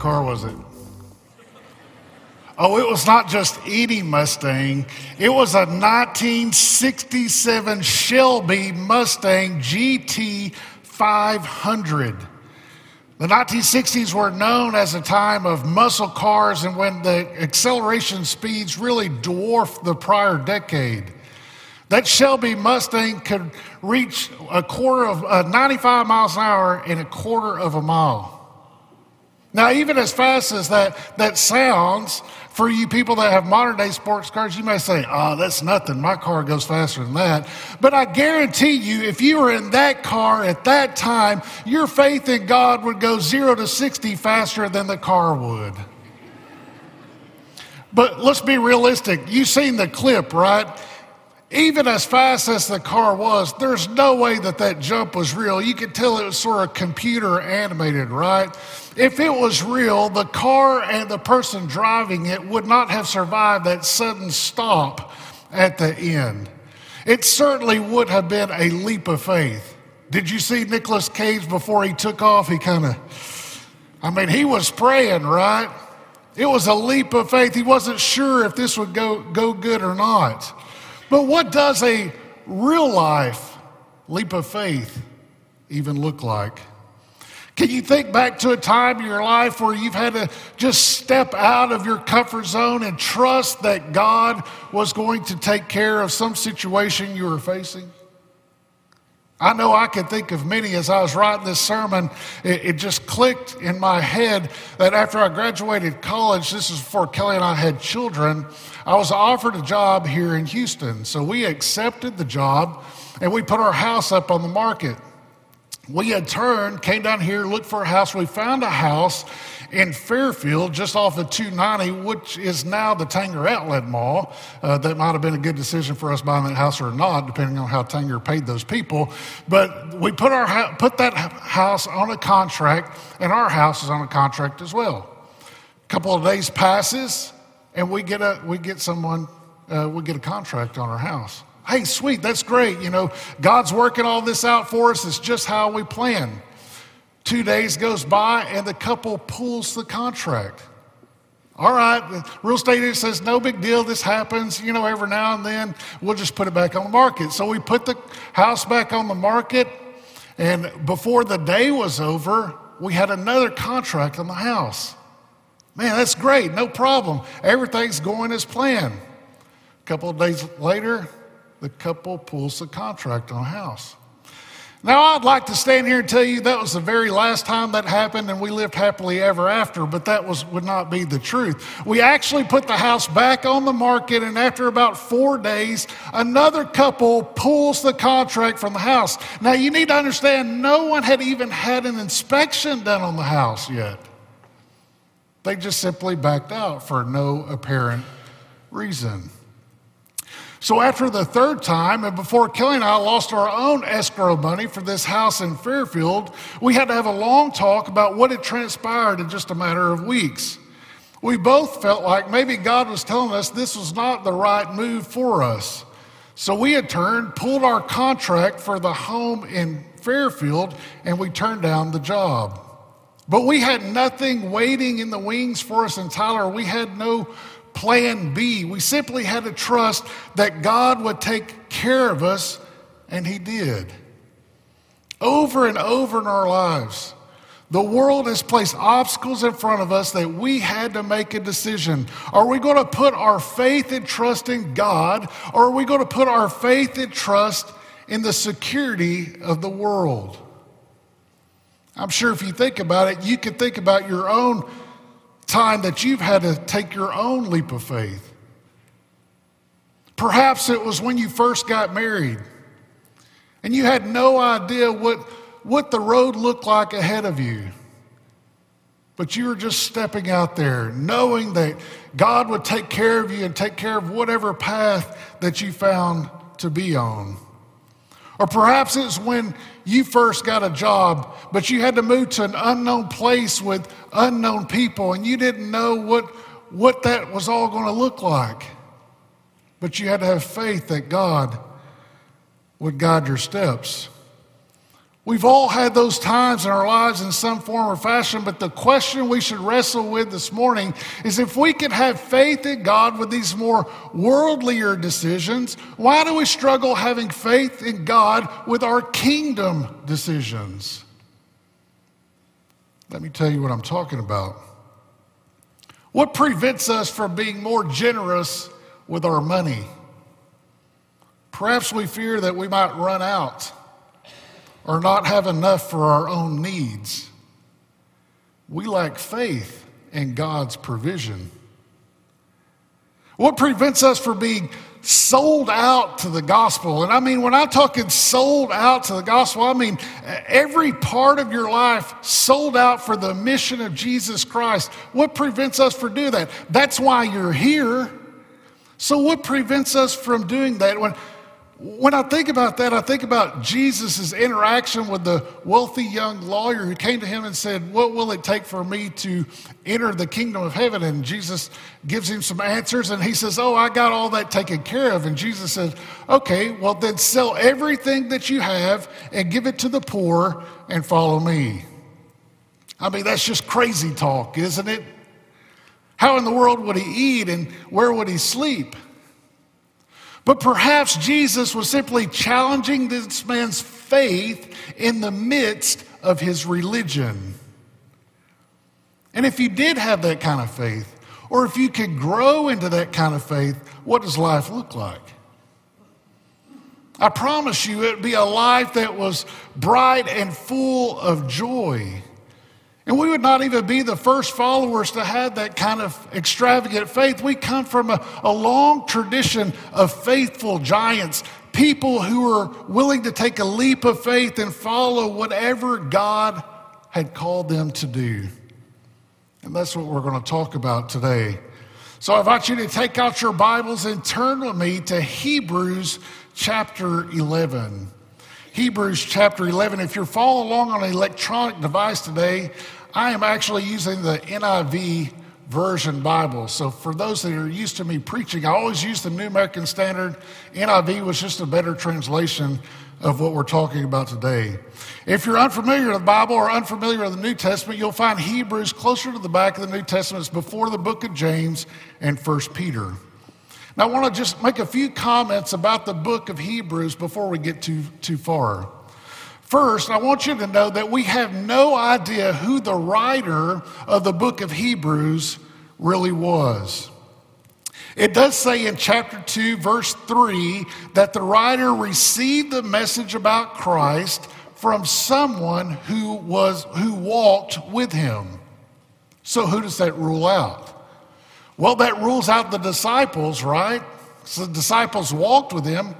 car was it? Oh, it was not just any Mustang. It was a 1967 Shelby Mustang GT 500. The 1960s were known as a time of muscle cars and when the acceleration speeds really dwarfed the prior decade. That Shelby Mustang could reach a quarter of uh, 95 miles an hour in a quarter of a mile. Now, even as fast as that, that sounds, for you people that have modern day sports cars, you may say, oh, that's nothing. My car goes faster than that. But I guarantee you, if you were in that car at that time, your faith in God would go zero to 60 faster than the car would. But let's be realistic. You've seen the clip, right? Even as fast as the car was, there's no way that that jump was real. You could tell it was sort of computer animated, right? If it was real, the car and the person driving it would not have survived that sudden stop at the end. It certainly would have been a leap of faith. Did you see Nicolas Cage before he took off? He kind of, I mean, he was praying, right? It was a leap of faith. He wasn't sure if this would go, go good or not. But what does a real life leap of faith even look like? Can you think back to a time in your life where you've had to just step out of your comfort zone and trust that God was going to take care of some situation you were facing? I know I could think of many as I was writing this sermon. It, it, just clicked in my head that after I graduated college, this is before Kelly and I had children, I was offered a job here in Houston. So we accepted the job and we put our house up on the market. We had turned, came down here, looked for a house. We found a house in Fairfield, just off of 290, which is now the Tanger Outlet Mall. Uh, that might have been a good decision for us buying that house or not, depending on how Tanger paid those people. But we put, our, put that house on a contract, and our house is on a contract as well. A couple of days passes, and we get, a, we get someone, uh, we get a contract on our house. Hey, sweet, that's great. You know, God's working all this out for us. It's just how we plan. Two days goes by and the couple pulls the contract. All right, the real estate agent says, no big deal, this happens, you know, every now and then, we'll just put it back on the market. So we put the house back on the market, and before the day was over, we had another contract on the house. Man, that's great, no problem. Everything's going as planned. A couple of days later, the couple pulls the contract on a house. Now, I'd like to stand here and tell you that was the very last time that happened and we lived happily ever after, but that was, would not be the truth. We actually put the house back on the market, and after about four days, another couple pulls the contract from the house. Now, you need to understand, no one had even had an inspection done on the house yet. They just simply backed out for no apparent reason. So after the third time, and before Kelly and I lost our own escrow money for this house in Fairfield, we had to have a long talk about what had transpired in just a matter of weeks. We both felt like maybe God was telling us this was not the right move for us. So we had turned, pulled our contract for the home in Fairfield, and we turned down the job. But we had nothing waiting in the wings for us in Tyler. We had no plan B. We simply had to trust that God would take care of us, and He did. Over and over in our lives, the world has placed obstacles in front of us that we had to make a decision. Are we going to put our faith and trust in God, or are we going to put our faith and trust in the security of the world? I'm sure if you think about it, you can think about your own time that you've had to take your own leap of faith. Perhaps it was when you first got married and you had no idea what, what the road looked like ahead of you. But you were just stepping out there, knowing that God would take care of you and take care of whatever path that you found to be on. Or perhaps it's when you first got a job, but you had to move to an unknown place with unknown people and you didn't know what, what that was all going to look like. But you had to have faith that God would guide your steps. We've all had those times in our lives in some form or fashion, but the question we should wrestle with this morning is if we can have faith in God with these more worldlier decisions, why do we struggle having faith in God with our kingdom decisions? Let me tell you what I'm talking about. What prevents us from being more generous with our money? Perhaps we fear that we might run out or not have enough for our own needs. We lack faith in God's provision. What prevents us from being sold out to the gospel? And I mean, when I'm talking sold out to the gospel, I mean every part of your life sold out for the mission of Jesus Christ. What prevents us from doing that? That's why you're here. So, what prevents us from doing that? When when I think about that, I think about Jesus' interaction with the wealthy young lawyer who came to him and said, What will it take for me to enter the kingdom of heaven? And Jesus gives him some answers and he says, Oh, I got all that taken care of. And Jesus says, Okay, well, then sell everything that you have and give it to the poor and follow me. I mean, that's just crazy talk, isn't it? How in the world would he eat and where would he sleep? But perhaps Jesus was simply challenging this man's faith in the midst of his religion. And if you did have that kind of faith, or if you could grow into that kind of faith, what does life look like? I promise you, it would be a life that was bright and full of joy. And we would not even be the first followers to have that kind of extravagant faith. We come from a, a long tradition of faithful giants, people who are willing to take a leap of faith and follow whatever God had called them to do. And that's what we're going to talk about today. So I invite you to take out your Bibles and turn with me to Hebrews chapter 11. Hebrews chapter 11. If you're following along on an electronic device today, I am actually using the NIV version Bible. So for those that are used to me preaching, I always use the New American Standard. NIV was just a better translation of what we're talking about today. If you're unfamiliar with the Bible or unfamiliar with the New Testament, you'll find Hebrews closer to the back of the New Testament. It's before the book of James and First Peter. I want to just make a few comments about the book of Hebrews before we get too, too far. First, I want you to know that we have no idea who the writer of the book of Hebrews really was. It does say in chapter 2, verse 3, that the writer received the message about Christ from someone who, was, who walked with him. So, who does that rule out? Well, that rules out the disciples, right? So, the disciples walked with him,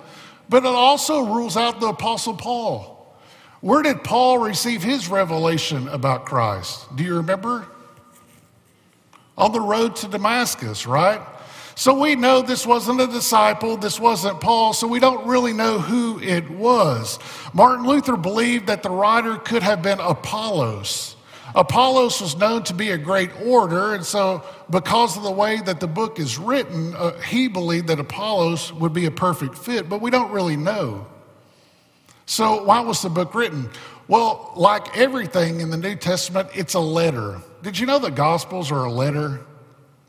but it also rules out the Apostle Paul. Where did Paul receive his revelation about Christ? Do you remember? On the road to Damascus, right? So we know this wasn't a disciple, this wasn't Paul, so we don't really know who it was. Martin Luther believed that the writer could have been Apollos. Apollos was known to be a great orator, and so because of the way that the book is written, uh, he believed that Apollos would be a perfect fit, but we don't really know. So, why was the book written? Well, like everything in the New Testament, it's a letter. Did you know the Gospels are a letter?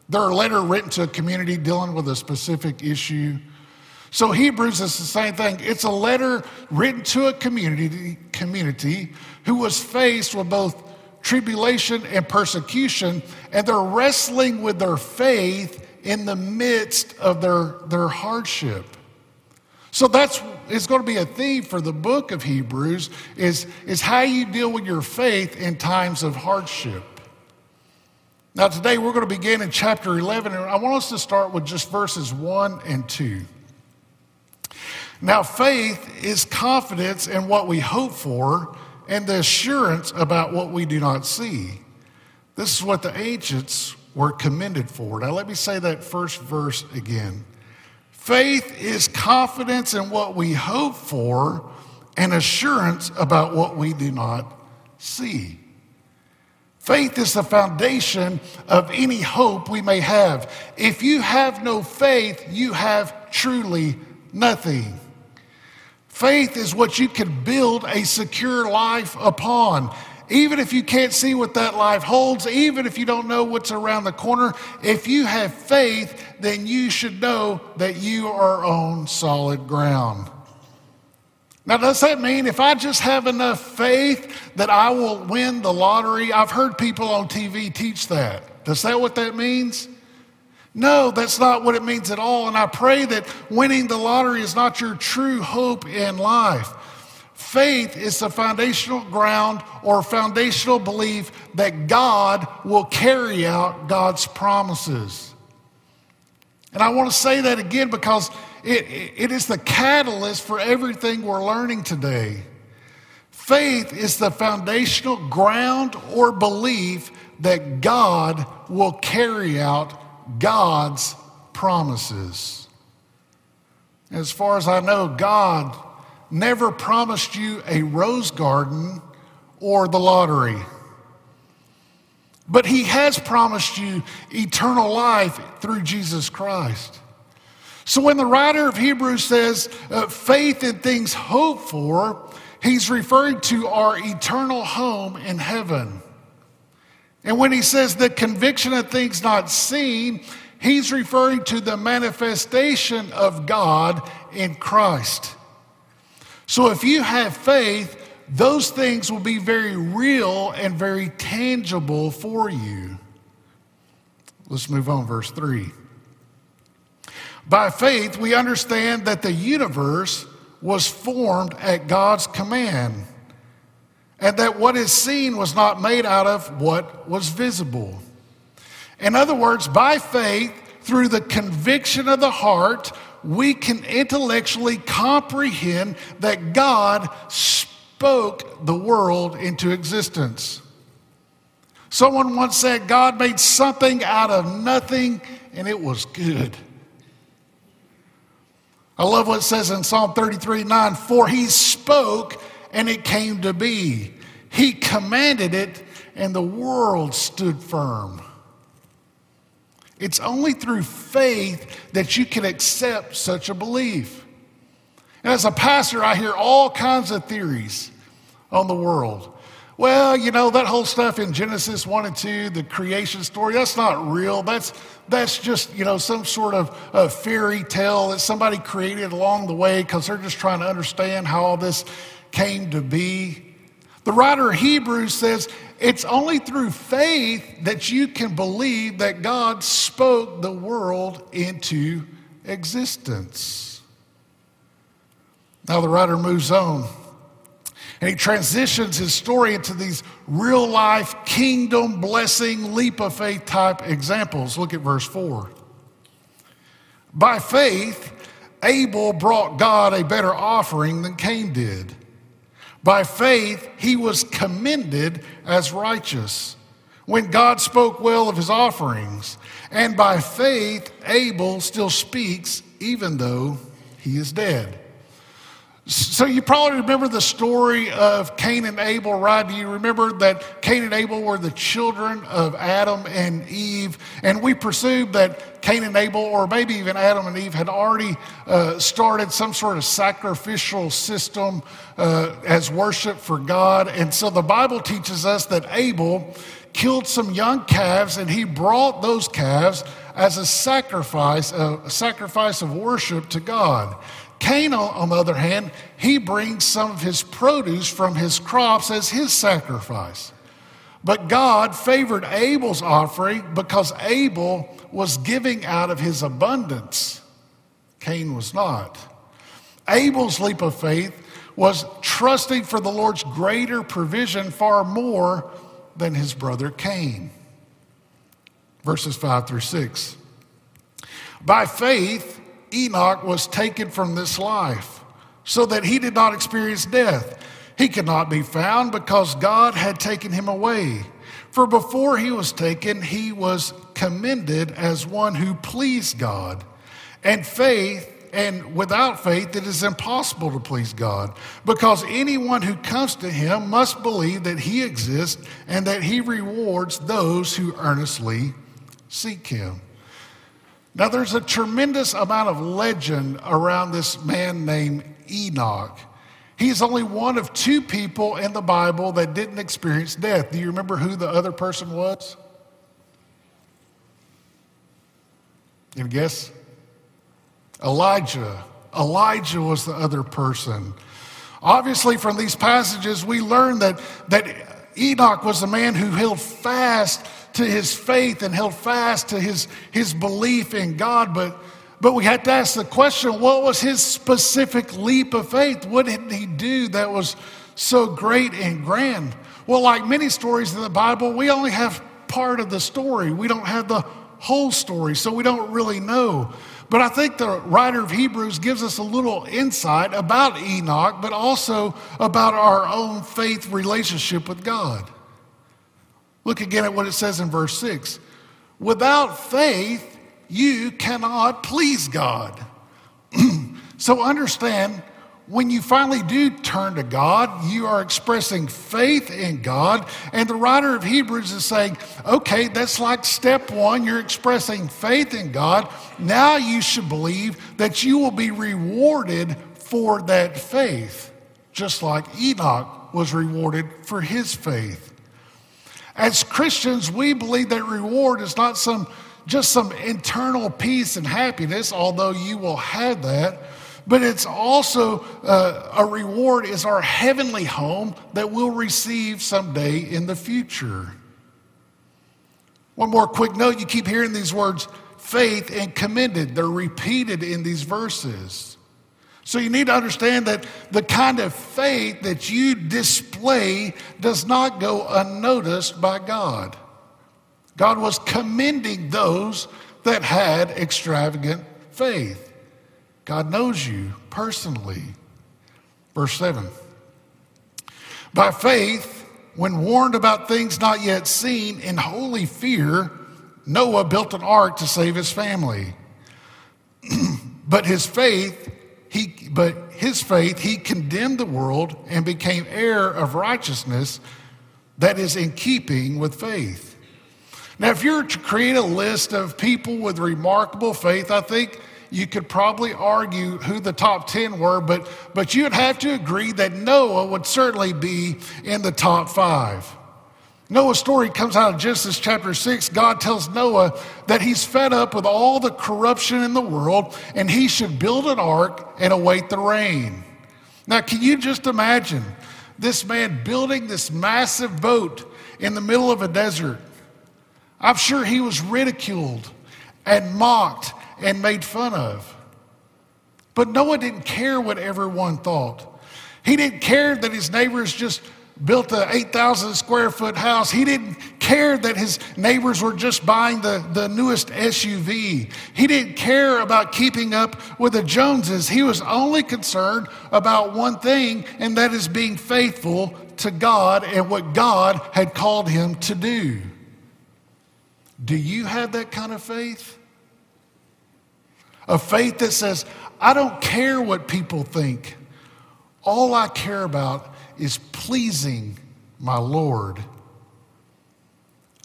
They're a letter written to a community dealing with a specific issue. So, Hebrews is the same thing. It's a letter written to a community, community who was faced with both tribulation and persecution, and they're wrestling with their faith in the midst of their, their hardship. So that's it's going to be a theme for the book of Hebrews is, is how you deal with your faith in times of hardship. Now, today we're going to begin in chapter 11, and I want us to start with just verses 1 and 2. Now, faith is confidence in what we hope for and the assurance about what we do not see. This is what the ancients were commended for. Now, let me say that first verse again. Faith is confidence in what we hope for and assurance about what we do not see. Faith is the foundation of any hope we may have. If you have no faith, you have truly nothing. Faith is what you can build a secure life upon. Even if you can't see what that life holds, even if you don't know what's around the corner, if you have faith, then you should know that you are on solid ground. Now, does that mean if I just have enough faith that I will win the lottery? I've heard people on TV teach that. Does that what that means? No, that's not what it means at all. And I pray that winning the lottery is not your true hope in life. Faith is the foundational ground or foundational belief that God will carry out God's promises. And I want to say that again because it, it is the catalyst for everything we're learning today. Faith is the foundational ground or belief that God will carry out God's promises. As far as I know, God never promised you a rose garden or the lottery. But He has promised you eternal life through Jesus Christ. So when the writer of Hebrews says uh, faith in things hoped for, he's referring to our eternal home in heaven. And when he says the conviction of things not seen, he's referring to the manifestation of God in Christ. So if you have faith, those things will be very real and very tangible for you. Let's move on, verse 3. By faith, we understand that the universe was formed at God's command, and that what is seen was not made out of what was visible. In other words, by faith, through the conviction of the heart, we can intellectually comprehend that God spoke the world into existence. Someone once said, God made something out of nothing, and it was good. I love what it says in Psalm 33 9 For he spoke and it came to be. He commanded it and the world stood firm. It's only through faith that you can accept such a belief. And as a pastor, I hear all kinds of theories on the world. Well, you know, that whole stuff in Genesis 1 and 2, the creation story, that's not real. That's, that's just, you know, some sort of a fairy tale that somebody created along the way because they're just trying to understand how all this came to be. The writer of Hebrews says it's only through faith that you can believe that God spoke the world into existence. Now the writer moves on. And he transitions his story into these real life, kingdom blessing, leap of faith type examples. Look at verse 4. By faith, Abel brought God a better offering than Cain did. By faith, he was commended as righteous when God spoke well of his offerings. And by faith, Abel still speaks even though he is dead. So you probably remember the story of Cain and Abel, right? Do you remember that Cain and Abel were the children of Adam and Eve? And we presume that Cain and Abel, or maybe even Adam and Eve, had already uh, started some sort of sacrificial system uh, as worship for God. And so the Bible teaches us that Abel killed some young calves and he brought those calves as a sacrifice, a sacrifice of worship to God. Cain, on the other hand, he brings some of his produce from his crops as his sacrifice. But God favored Abel's offering because Abel was giving out of his abundance. Cain was not. Abel's leap of faith was trusting for the Lord's greater provision far more than his brother Cain. Verses 5 through 6. By faith, Enoch was taken from this life so that he did not experience death. He could not be found because God had taken him away. For before he was taken, he was commended as one who pleased God. And faith, and without faith, it is impossible to please God, because anyone who comes to him must believe that he exists and that he rewards those who earnestly seek him. Now, there's a tremendous amount of legend around this man named Enoch. He's only one of two people in the Bible that didn't experience death. Do you remember who the other person was? You guess? Elijah. Elijah was the other person. Obviously, from these passages, we learn that, that Enoch was a man who held fast to his faith and held fast to his, his belief in God. But, but we had to ask the question what was his specific leap of faith? What did he do that was so great and grand? Well, like many stories in the Bible, we only have part of the story, we don't have the whole story, so we don't really know. But I think the writer of Hebrews gives us a little insight about Enoch, but also about our own faith relationship with God. Look again at what it says in verse 6. Without faith, you cannot please God. so understand when you finally do turn to God, you are expressing faith in God. And the writer of Hebrews is saying, okay, that's like step one. You're expressing faith in God. Now you should believe that you will be rewarded for that faith, just like Enoch was rewarded for his faith. As Christians, we believe that reward is not some just some internal peace and happiness, although you will have that but it's also uh, a reward is our heavenly home that we'll receive someday in the future. One more quick note you keep hearing these words faith and commended, they're repeated in these verses. So you need to understand that the kind of faith that you display does not go unnoticed by God. God was commending those that had extravagant faith. God knows you personally. Verse 7 By faith, when warned about things not yet seen, in holy fear, Noah built an ark to save his family. but his faith, he, but his faith, he condemned the world and became heir of righteousness that is in keeping with faith. Now, if you were to create a list of people with remarkable faith, I think you could probably argue who the top 10 were, but, but you'd have to agree that Noah would certainly be in the top five. Noah's story comes out of Genesis chapter 6. God tells Noah that he's fed up with all the corruption in the world and he should build an ark and await the rain. Now, can you just imagine this man building this massive boat in the middle of a desert? I'm sure he was ridiculed and mocked and made fun of. But Noah didn't care what everyone thought. He didn't care that his neighbors just built an 8,000 square foot house. He didn't care that his neighbors were just buying the, the newest SUV. He didn't care about keeping up with the Joneses. He was only concerned about one thing, and that is being faithful to God and what God had called him to do. Do you have that kind of faith? A faith that says, I don't care what people think. All I care about is pleasing my Lord.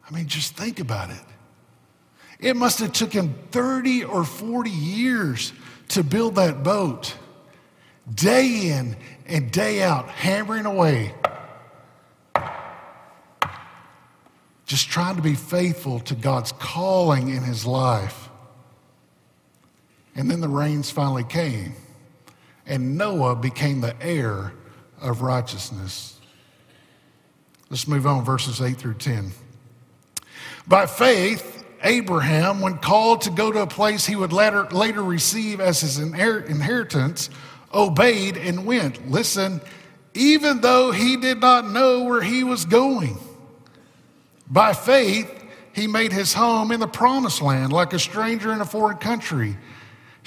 I mean, just think about it. It must have taken 30 or 40 years to build that boat, day in and day out, hammering away, just trying to be faithful to God's calling in his life. And then the rains finally came, and Noah became the heir of righteousness. Let's move on, verses 8 through 10. By faith, Abraham, when called to go to a place he would later, later receive as his inheritance, obeyed and went. Listen, even though he did not know where he was going. By faith, he made his home in the promised land like a stranger in a foreign country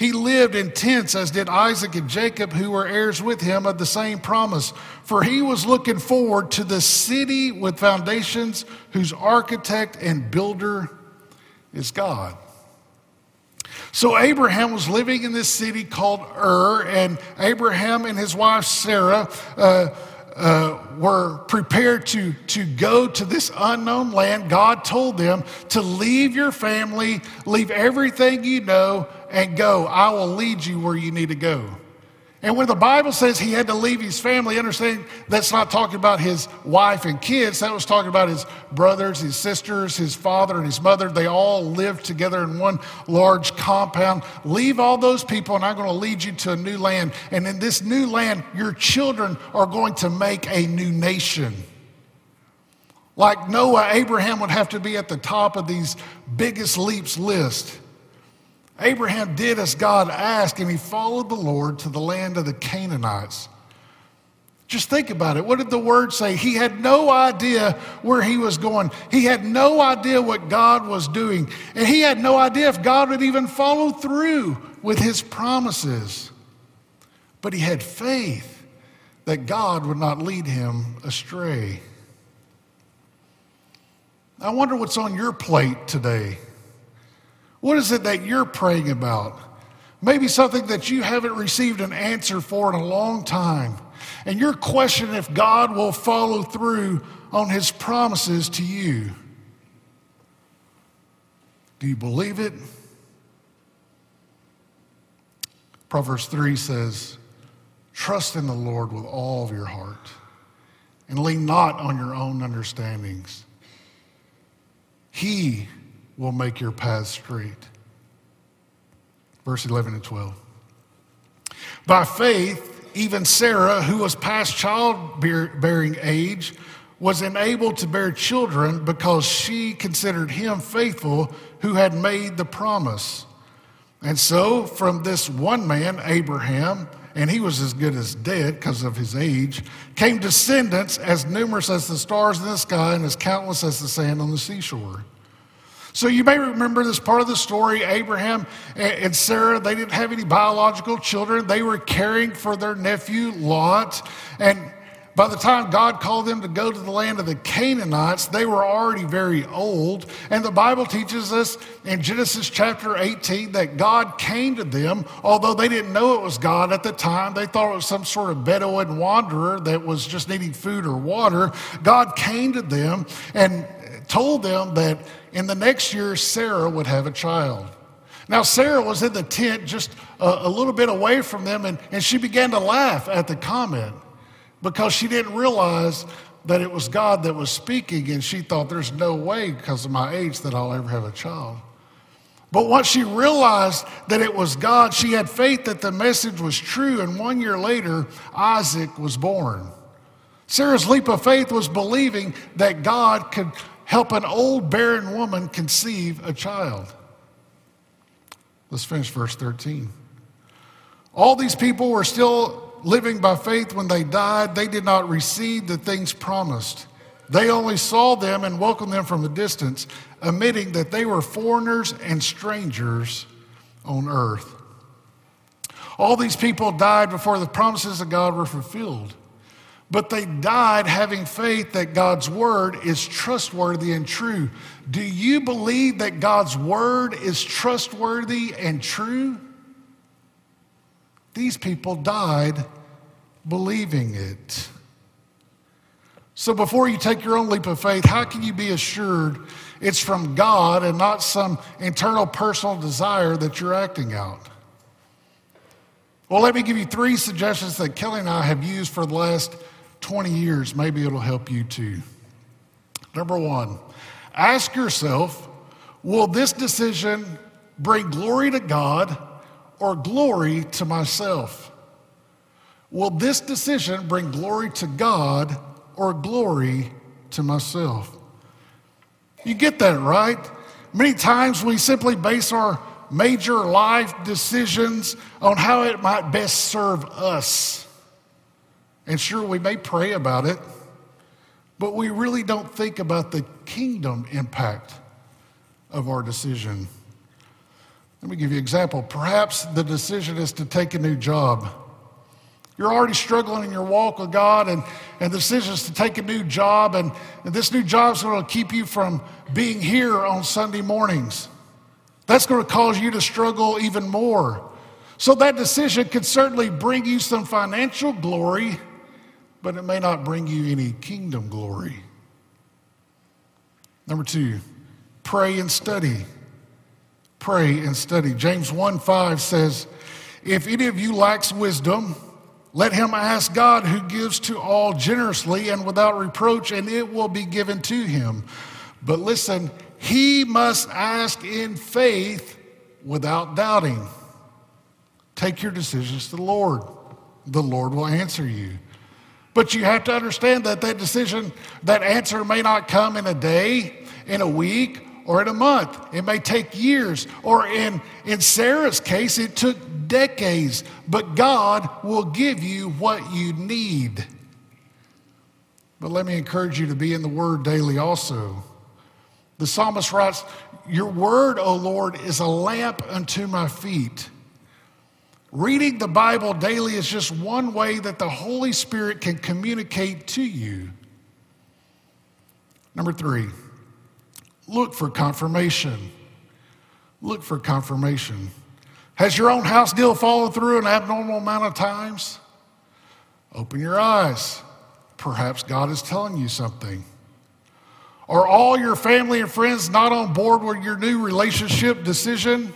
he lived in tents, as did Isaac and Jacob, who were heirs with him of the same promise. For he was looking forward to the city with foundations, whose architect and builder is God. So Abraham was living in this city called Ur, and Abraham and his wife Sarah. Uh, uh, were prepared to, to go to this unknown land, God told them to leave your family, leave everything you know, and go. I will lead you where you need to go. And when the Bible says he had to leave his family, understand that's not talking about his wife and kids. That was talking about his brothers, his sisters, his father, and his mother. They all lived together in one large compound. Leave all those people, and I'm going to lead you to a new land. And in this new land, your children are going to make a new nation. Like Noah, Abraham would have to be at the top of these biggest leaps list. Abraham did as God asked, and he followed the Lord to the land of the Canaanites. Just think about it. What did the word say? He had no idea where he was going. He had no idea what God was doing. And he had no idea if God would even follow through with his promises. But he had faith that God would not lead him astray. I wonder what's on your plate today. What is it that you're praying about? Maybe something that you haven't received an answer for in a long time. And you're questioning if God will follow through on his promises to you. Do you believe it? Proverbs 3 says, Trust in the Lord with all of your heart and lean not on your own understandings. He will make your path straight. Verse 11 and 12. By faith, even Sarah, who was past childbearing age, was enabled to bear children because she considered him faithful who had made the promise. And so, from this one man, Abraham, and he was as good as dead because of his age, came descendants as numerous as the stars in the sky and as countless as the sand on the seashore. So you may remember this part of the story. Abraham and Sarah, they didn't have any biological children. They were caring for their nephew Lot. And by the time God called them to go to the land of the Canaanites, they were already very old. And the Bible teaches us in Genesis chapter 18 that God came to them, although they didn't know it was God at the time. They thought it was some sort of Bedouin wanderer that was just needing food or water. God came to them and told them that in the next year, Sarah would have a child. Now, Sarah was in the tent just a, a, little bit away from them, and, and she began to laugh at the comment because she didn't realize that it was God that was speaking, and she thought, there's no way because of my age that I'll ever have a child. But once she realized that it was God, she had faith that the message was true, and one year later, Isaac was born. Sarah's leap of faith was believing that God could help an old barren woman conceive a child. Let's finish verse 13. All these people were still living by faith when they died. They did not receive the things promised. They only saw them and welcomed them from a distance, admitting that they were foreigners and strangers on earth. All these people died before the promises of God were fulfilled. But they died having faith that God's word is trustworthy and true. Do you believe that God's word is trustworthy and true? These people died believing it. So before you take your own leap of faith, how can you be assured it's from God and not some internal personal desire that you're acting out? Well, let me give you three suggestions that Kelly and I have used for the last 20 years, maybe it'll help you too. Number one, ask yourself will this decision bring glory to God or glory to myself? Will this decision bring glory to God or glory to myself? You get that, right? Many times we simply base our major life decisions on how it might best serve us. And sure, we may pray about it, but we really don't think about the kingdom impact of our decision. Let me give you an example. Perhaps the decision is to take a new job. You're already struggling in your walk with God, and, and the decision is to take a new job, and, and this new job is going to keep you from being here on Sunday mornings. That's going to cause you to struggle even more. So, that decision could certainly bring you some financial glory but it may not bring you any kingdom glory. Number two, pray and study. Pray and study. James 1 5 says, If any of you lacks wisdom, let him ask God who gives to all generously and without reproach, and it will be given to him. But listen, he must ask in faith without doubting. Take your decisions to the Lord. The Lord will answer you. But you have to understand that that decision, that answer may not come in a day, in a week, or in a month. It may take years. Or in, in Sarah's case, it took decades. But God will give you what you need. But let me encourage you to be in the Word daily also. The psalmist writes, Your Word, O Lord, is a lamp unto my feet. Reading the Bible daily is just one way that the Holy Spirit can communicate to you. Number three, look for confirmation. Look for confirmation. Has your own house deal fallen through an abnormal amount of times? Open your eyes. Perhaps God is telling you something. Are all your family and friends not on board with your new relationship decision?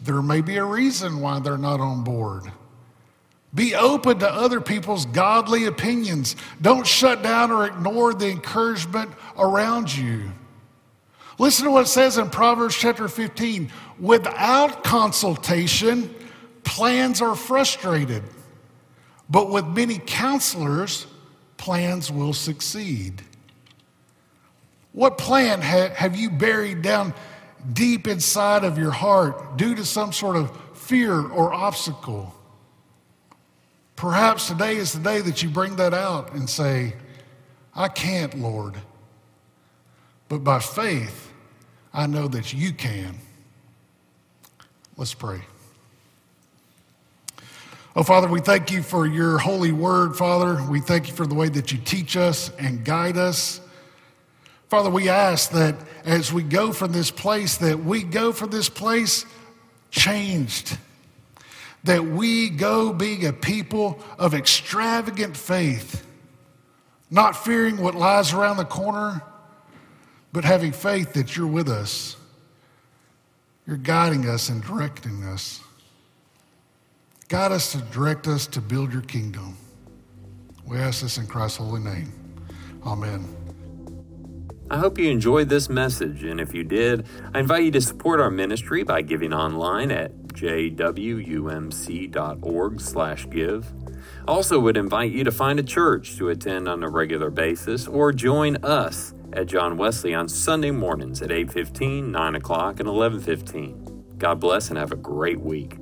There may be a reason why they're not on board. Be open to other people's godly opinions. Don't shut down or ignore the encouragement around you. Listen to what it says in Proverbs chapter 15. Without consultation, plans are frustrated, but with many counselors, plans will succeed. What plan ha- have you buried down deep inside of your heart due to some sort of fear or obstacle. Perhaps today is the day that you bring that out and say, I can't, Lord. But by faith, I know that you can. Let's pray. Oh, Father, we thank you for your holy word, Father. We thank you for the way that you teach us and guide us. Father, we ask that as we go from this place, that we go from this place changed. That we go being a people of extravagant faith, not fearing what lies around the corner, but having faith that you're with us. You're guiding us and directing us. Guide us to direct us to build your kingdom. We ask this in Christ's holy name. Amen. I hope you enjoyed this message, and if you did, I invite you to support our ministry by giving online at jwumc.org/give. Also would invite you to find a church to attend on a regular basis or join us at John Wesley on Sunday mornings at 8:15, 9 o'clock, and 11:15. God bless and have a great week.